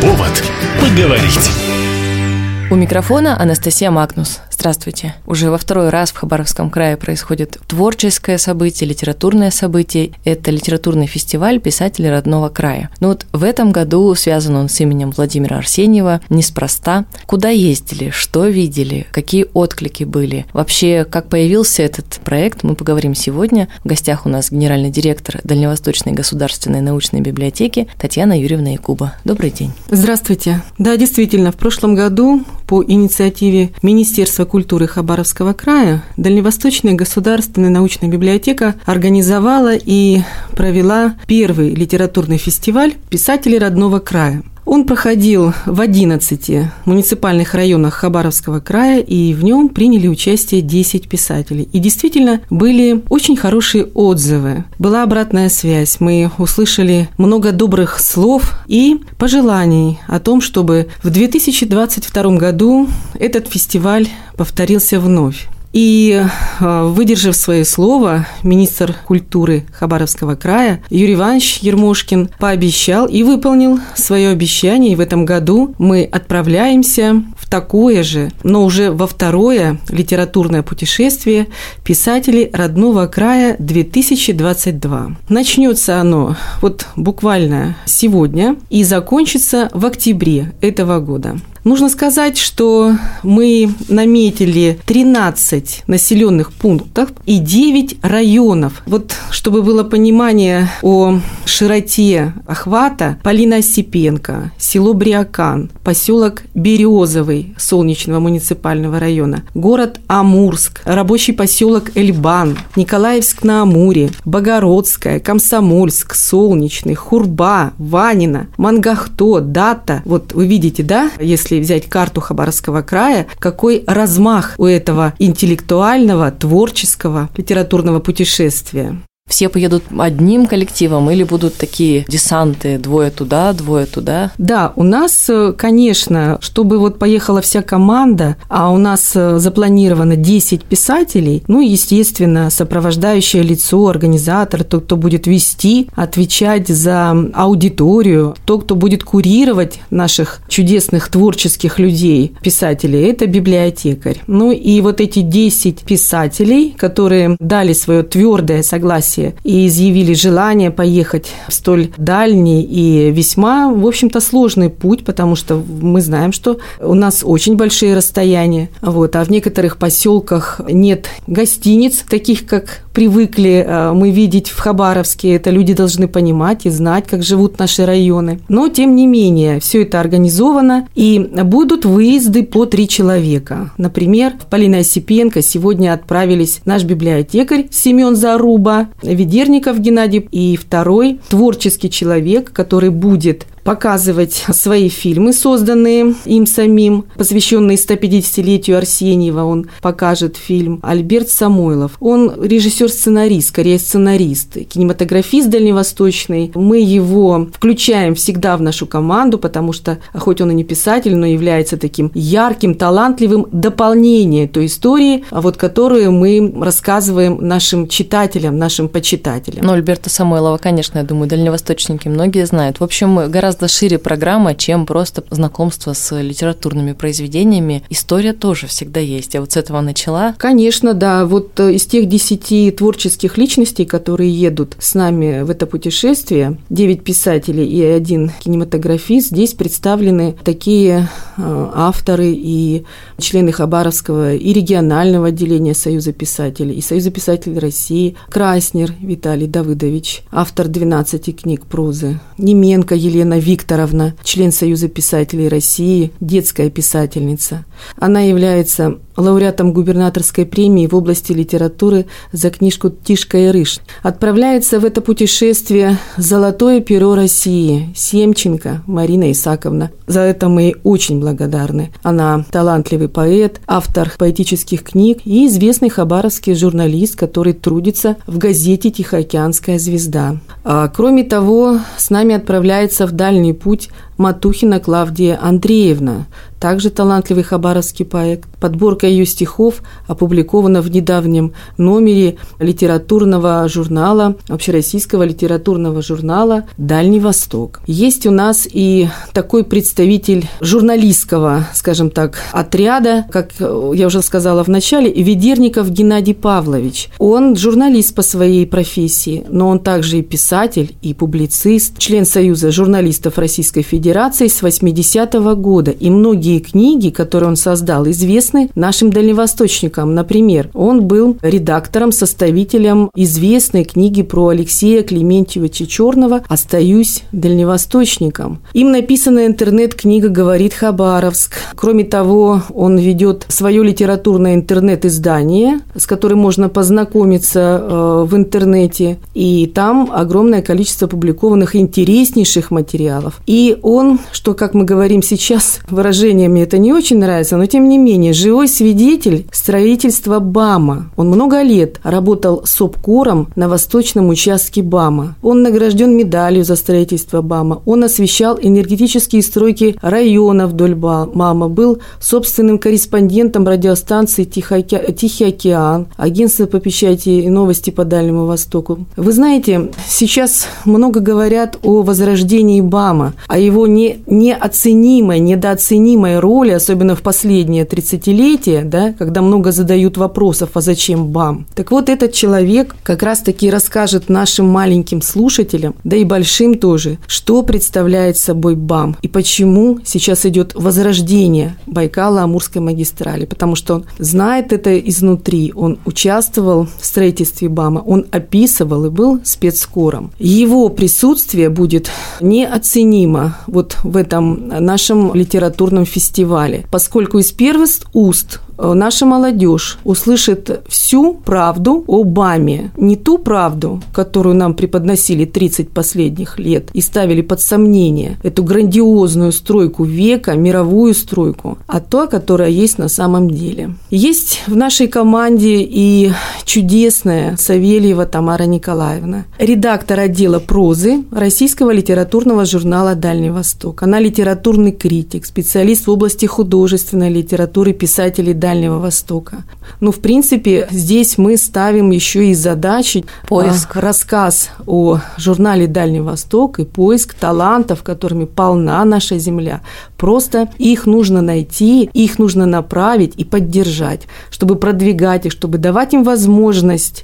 Повод поговорить. У микрофона Анастасия Магнус. Здравствуйте. Уже во второй раз в Хабаровском крае происходит творческое событие, литературное событие. Это литературный фестиваль писателей родного края. Но вот в этом году связан он с именем Владимира Арсеньева неспроста. Куда ездили, что видели, какие отклики были. Вообще, как появился этот проект, мы поговорим сегодня. В гостях у нас генеральный директор Дальневосточной государственной научной библиотеки Татьяна Юрьевна Якуба. Добрый день. Здравствуйте. Да, действительно, в прошлом году по инициативе Министерства культуры Хабаровского края Дальневосточная государственная научная библиотека организовала и провела первый литературный фестиваль писателей родного края. Он проходил в 11 муниципальных районах Хабаровского края, и в нем приняли участие 10 писателей. И действительно были очень хорошие отзывы. Была обратная связь. Мы услышали много добрых слов и пожеланий о том, чтобы в 2022 году этот фестиваль повторился вновь. И, а, выдержав свое слово, министр культуры Хабаровского края Юрий Иванович Ермошкин пообещал и выполнил свое обещание. И в этом году мы отправляемся в такое же, но уже во второе литературное путешествие писателей родного края 2022. Начнется оно вот буквально сегодня и закончится в октябре этого года. Нужно сказать, что мы наметили 13 населенных пунктов и 9 районов. Вот чтобы было понимание о широте охвата, Полина Осипенко, село Бриакан, поселок Березовый Солнечного муниципального района, город Амурск, рабочий поселок Эльбан, Николаевск на Амуре, Богородская, Комсомольск, Солнечный, Хурба, Ванина, Мангахто, Дата. Вот вы видите, да, если если взять карту Хабаровского края, какой размах у этого интеллектуального, творческого, литературного путешествия. Все поедут одним коллективом или будут такие десанты, двое туда, двое туда? Да, у нас, э, конечно, чтобы вот поехала вся команда, а у нас э, запланировано 10 писателей, ну, естественно, сопровождающее лицо, организатор, тот, кто будет вести, отвечать за аудиторию, тот, кто будет курировать наших чудесных творческих людей, писателей, это библиотекарь. Ну, и вот эти 10 писателей, которые дали свое твердое согласие согласие и изъявили желание поехать в столь дальний и весьма, в общем-то, сложный путь, потому что мы знаем, что у нас очень большие расстояния, вот, а в некоторых поселках нет гостиниц, таких как привыкли э, мы видеть в Хабаровске. Это люди должны понимать и знать, как живут наши районы. Но, тем не менее, все это организовано, и будут выезды по три человека. Например, в Полина Осипенко сегодня отправились наш библиотекарь Семен Заруба, Ведерников Геннадий и второй творческий человек, который будет показывать свои фильмы, созданные им самим, посвященные 150-летию Арсеньева. Он покажет фильм Альберт Самойлов. Он режиссер-сценарист, скорее сценарист, кинематографист дальневосточный. Мы его включаем всегда в нашу команду, потому что, хоть он и не писатель, но является таким ярким, талантливым дополнением той истории, вот которую мы рассказываем нашим читателям, нашим почитателям. Ну, Альберта Самойлова, конечно, я думаю, дальневосточники многие знают. В общем, гораздо гораздо шире программа, чем просто знакомство с литературными произведениями. История тоже всегда есть. Я вот с этого начала. Конечно, да. Вот э, из тех десяти творческих личностей, которые едут с нами в это путешествие, девять писателей и один кинематографист, здесь представлены такие э, авторы и члены Хабаровского и регионального отделения Союза писателей, и Союза писателей России, Краснер Виталий Давыдович, автор 12 книг прозы, Неменко Елена Викторовна, член Союза писателей России, детская писательница. Она является лауреатом губернаторской премии в области литературы за книжку «Тишка и рыж». Отправляется в это путешествие «Золотое перо России» Семченко Марина Исаковна. За это мы ей очень благодарны. Она талантливый поэт, автор поэтических книг и известный хабаровский журналист, который трудится в газете «Тихоокеанская звезда». А, кроме того, с нами отправляется в дальний путь Матухина Клавдия Андреевна, также талантливый хабаровский поэт. Подборка ее стихов опубликована в недавнем номере литературного журнала, общероссийского литературного журнала «Дальний Восток». Есть у нас и такой представитель журналистского, скажем так, отряда, как я уже сказала в начале, Ведерников Геннадий Павлович. Он журналист по своей профессии, но он также и писатель, и публицист, член Союза журналистов Российской Федерации с 80-го года. И многие книги, которые он создал, известны нашим дальневосточникам. Например, он был редактором, составителем известной книги про Алексея Клементьевича Черного «Остаюсь дальневосточником». Им написана интернет-книга «Говорит Хабаровск». Кроме того, он ведет свое литературное интернет-издание, с которым можно познакомиться э, в интернете. И там огромное количество опубликованных интереснейших материалов. И он, что, как мы говорим сейчас, выражениями это не очень нравится, но тем не менее, живой свидетель строительства БАМа. Он много лет работал с ОПКОРом на восточном участке БАМа. Он награжден медалью за строительство БАМа. Он освещал энергетические стройки района вдоль БАМа. Был собственным корреспондентом радиостанции «Тихий океан», агентства по печати и новости по Дальнему Востоку. Вы знаете, сейчас много говорят о возрождении БАМа, о его не, неоценимой, недооценимой роли, особенно в последние 30-летия, да, когда много задают вопросов, а зачем БАМ. Так вот, этот человек как раз-таки расскажет нашим маленьким слушателям, да и большим тоже, что представляет собой БАМ и почему сейчас идет возрождение Байкала-Амурской магистрали, потому что он знает это изнутри, он участвовал в строительстве БАМа, он описывал и был спецскором. Его присутствие будет неоценимо вот в этом нашем литературном фестивале, поскольку из первых уст Э, наша молодежь услышит всю правду о БАМе. Не ту правду, которую нам преподносили 30 последних лет и ставили под сомнение эту грандиозную стройку века, мировую стройку, а то, которая есть на самом деле. Есть в нашей команде и чудесная Савельева Тамара Николаевна, редактор отдела прозы Российского литературного журнала «Дальний Восток». Она литературный критик, специалист в области художественной литературы, писателей Дальнего Востока. Ну, в принципе, здесь мы ставим еще и задачи поиск, рассказ о журнале Дальний Восток и поиск талантов, которыми полна наша земля. Просто их нужно найти, их нужно направить и поддержать, чтобы продвигать их, чтобы давать им возможность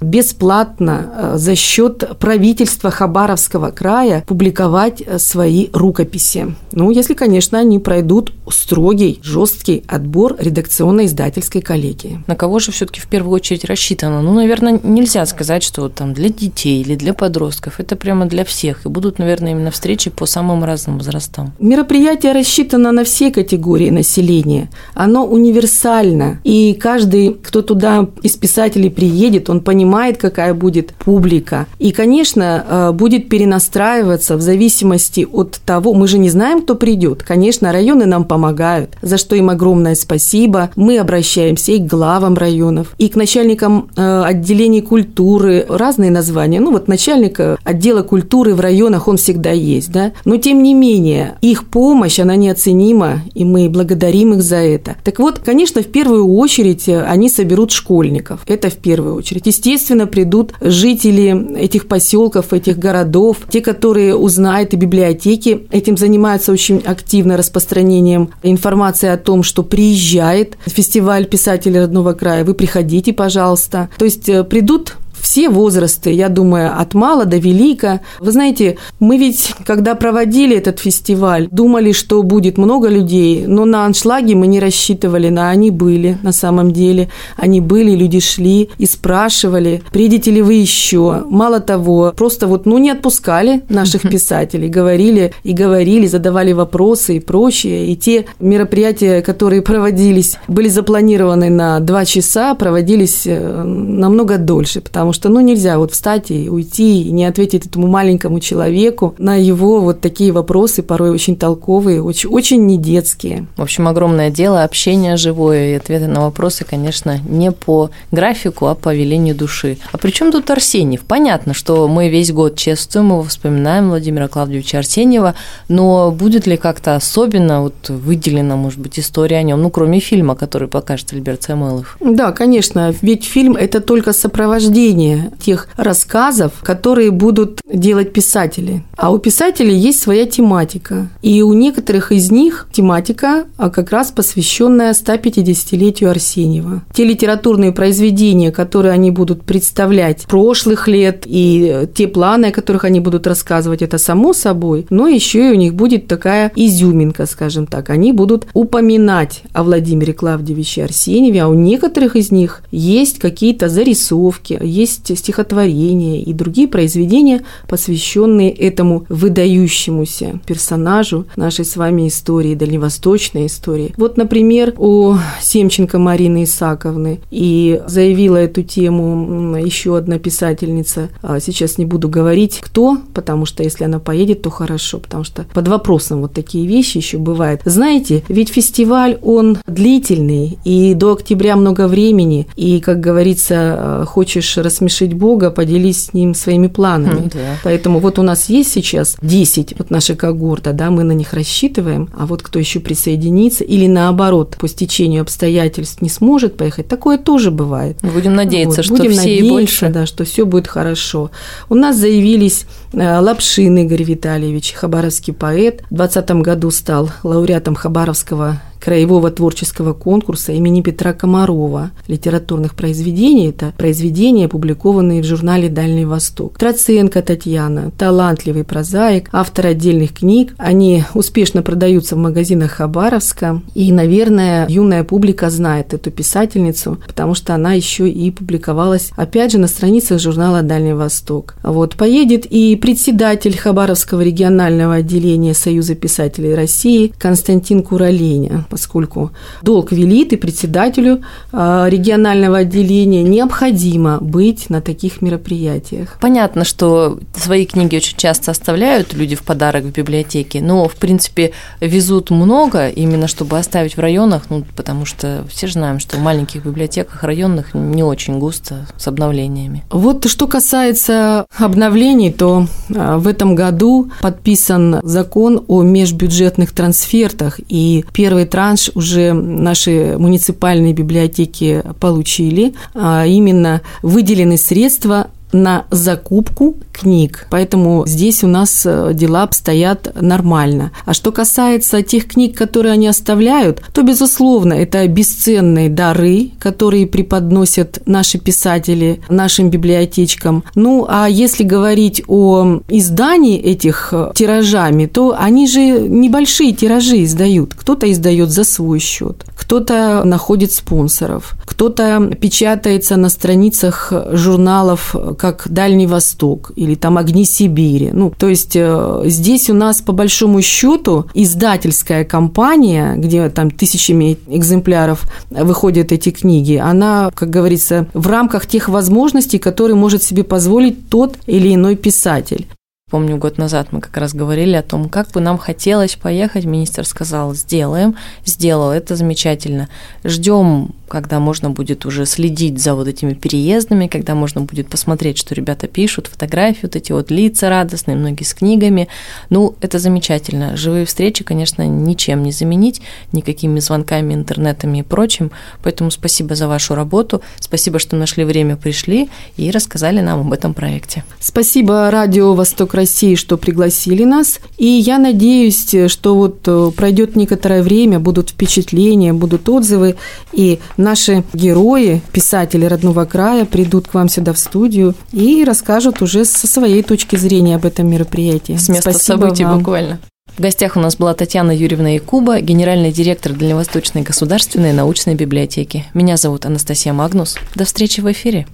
бесплатно э, за счет правительства Хабаровского края публиковать э, свои рукописи. Ну, если, конечно, они пройдут строгий, жесткий отбор редакционной издательской издательской коллегии. На кого же все-таки в первую очередь рассчитано? Ну, наверное, нельзя сказать, что там для детей или для подростков. Это прямо для всех. И будут, наверное, именно встречи по самым разным возрастам. Мероприятие рассчитано на все категории населения. Оно универсально. И каждый, кто туда из писателей приедет, он понимает, какая будет публика. И, конечно, э, будет перенастраиваться в зависимости от того, мы же не знаем, кто придет. Конечно, районы нам помогают, за что им огромное спасибо. Мы обращаемся и к главам районов, и к начальникам э, отделений культуры, разные названия. Ну вот начальник э, отдела культуры в районах, он всегда есть, да. Но тем не менее, их помощь, она неоценима, и мы благодарим их за это. Так вот, конечно, в первую очередь они соберут школьников. Это в первую очередь. Естественно, придут жители этих поселков, этих городов, те, которые узнают и библиотеки этим занимаются очень активно распространением информации о том, что приезжает фестиваль писателей родного края, вы приходите, пожалуйста. То есть э, придут все возрасты, я думаю, от мала до велика. Вы знаете, мы ведь, когда проводили этот фестиваль, думали, что будет много людей, но на аншлаге мы не рассчитывали, на они были на самом деле. Они были, люди шли и спрашивали, приедете ли вы еще. Мало того, просто вот, ну, не отпускали наших писателей, говорили и говорили, задавали вопросы и прочее. И те мероприятия, которые проводились, были запланированы на два часа, проводились э, намного дольше, потому что, ну, нельзя вот встать и уйти, и не ответить этому маленькому человеку на его вот такие вопросы, порой очень толковые, очень, очень не детские. В общем, огромное дело, общение живое, и ответы на вопросы, конечно, не по графику, а по велению души. А при чем тут Арсеньев? Понятно, что мы весь год чествуем его, вспоминаем Владимира Клавдевича Арсеньева, но будет ли как-то особенно вот выделена, может быть, история о нем, ну, кроме фильма, который покажет Альберт Самойлов? Да, конечно, ведь фильм – это только сопровождение тех рассказов, которые будут делать писатели. А у писателей есть своя тематика. И у некоторых из них тематика а, как раз посвященная 150-летию Арсеньева. Те литературные произведения, которые они будут представлять прошлых лет, и те планы, о которых они будут рассказывать, это само собой, но еще и у них будет такая изюминка, скажем так. Они будут упоминать о Владимире Клавдевиче Арсеньеве, а у некоторых из них есть какие-то зарисовки, есть стихотворения и другие произведения, посвященные этому выдающемуся персонажу нашей с вами истории, дальневосточной истории. Вот, например, у Семченко Марины Исаковны и заявила эту тему еще одна писательница. А сейчас не буду говорить, кто, потому что если она поедет, то хорошо, потому что под вопросом вот такие вещи еще бывают. Знаете, ведь фестиваль, он длительный, и до октября много времени, и, как говорится, э, хочешь рассмешить Бога, поделись с ним своими планами. Да. Поэтому вот у нас есть сейчас 10 вот нашей когорта, да, мы на них рассчитываем, а вот кто еще присоединится или наоборот по стечению обстоятельств не сможет поехать, такое тоже бывает. Будем надеяться, вот, что будем все надеяться, и больше. Да, что все будет хорошо. У нас заявились э, Лапшин Игорь Витальевич, хабаровский поэт. В 2020 году стал лауреатом Хабаровского краевого творческого конкурса имени Петра Комарова литературных произведений. Это произведения, опубликованные в журнале «Дальний Восток». Троценко Татьяна, талантливый прозаик, автор отдельных книг. Они успешно продаются в магазинах Хабаровска. И, наверное, юная публика знает эту писательницу, потому что она еще и публиковалась, опять же, на страницах журнала «Дальний Восток». Вот, поедет и председатель Хабаровского регионального отделения Союза писателей России Константин Кураленя поскольку долг велит и председателю а, регионального отделения необходимо быть на таких мероприятиях. Понятно, что свои книги очень часто оставляют люди в подарок в библиотеке, но, в принципе, везут много именно, чтобы оставить в районах, ну, потому что все же знаем, что в маленьких библиотеках районных не очень густо с обновлениями. Вот что касается обновлений, то а, в этом году подписан закон о межбюджетных трансфертах, и первый транс транш уже наши муниципальные библиотеки получили, а именно выделены средства на закупку книг. Поэтому здесь у нас э, дела обстоят нормально. А что касается тех книг, которые они оставляют, то, безусловно, это бесценные дары, которые преподносят наши писатели нашим библиотечкам. Ну, а если говорить о издании этих э, тиражами, то они же небольшие тиражи издают. Кто-то издает за свой счет, кто-то находит спонсоров, кто-то печатается на страницах журналов как Дальний Восток или там Огни Сибири. Ну, то есть э, здесь у нас по большому счету издательская компания, где там тысячами экземпляров выходят эти книги, она, как говорится, в рамках тех возможностей, которые может себе позволить тот или иной писатель. Помню, год назад мы как раз говорили о том, как бы нам хотелось поехать. Министр сказал, сделаем, сделал, это замечательно. Ждем когда можно будет уже следить за вот этими переездами, когда можно будет посмотреть, что ребята пишут, фотографии, вот эти вот лица радостные, многие с книгами. Ну, это замечательно. Живые встречи, конечно, ничем не заменить, никакими звонками, интернетами и прочим. Поэтому спасибо за вашу работу, спасибо, что нашли время, пришли и рассказали нам об этом проекте. Спасибо Радио Восток что пригласили нас. И я надеюсь, что вот э, пройдет некоторое время, будут впечатления, будут отзывы, и наши герои, писатели родного края, придут к вам сюда в студию и расскажут уже со своей точки зрения об этом мероприятии. С места Спасибо событий вам. буквально. В гостях у нас была Татьяна Юрьевна Якуба, генеральный директор Дальневосточной государственной научной библиотеки. Меня зовут Анастасия Магнус. До встречи в эфире.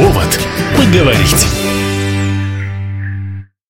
Повод поговорить.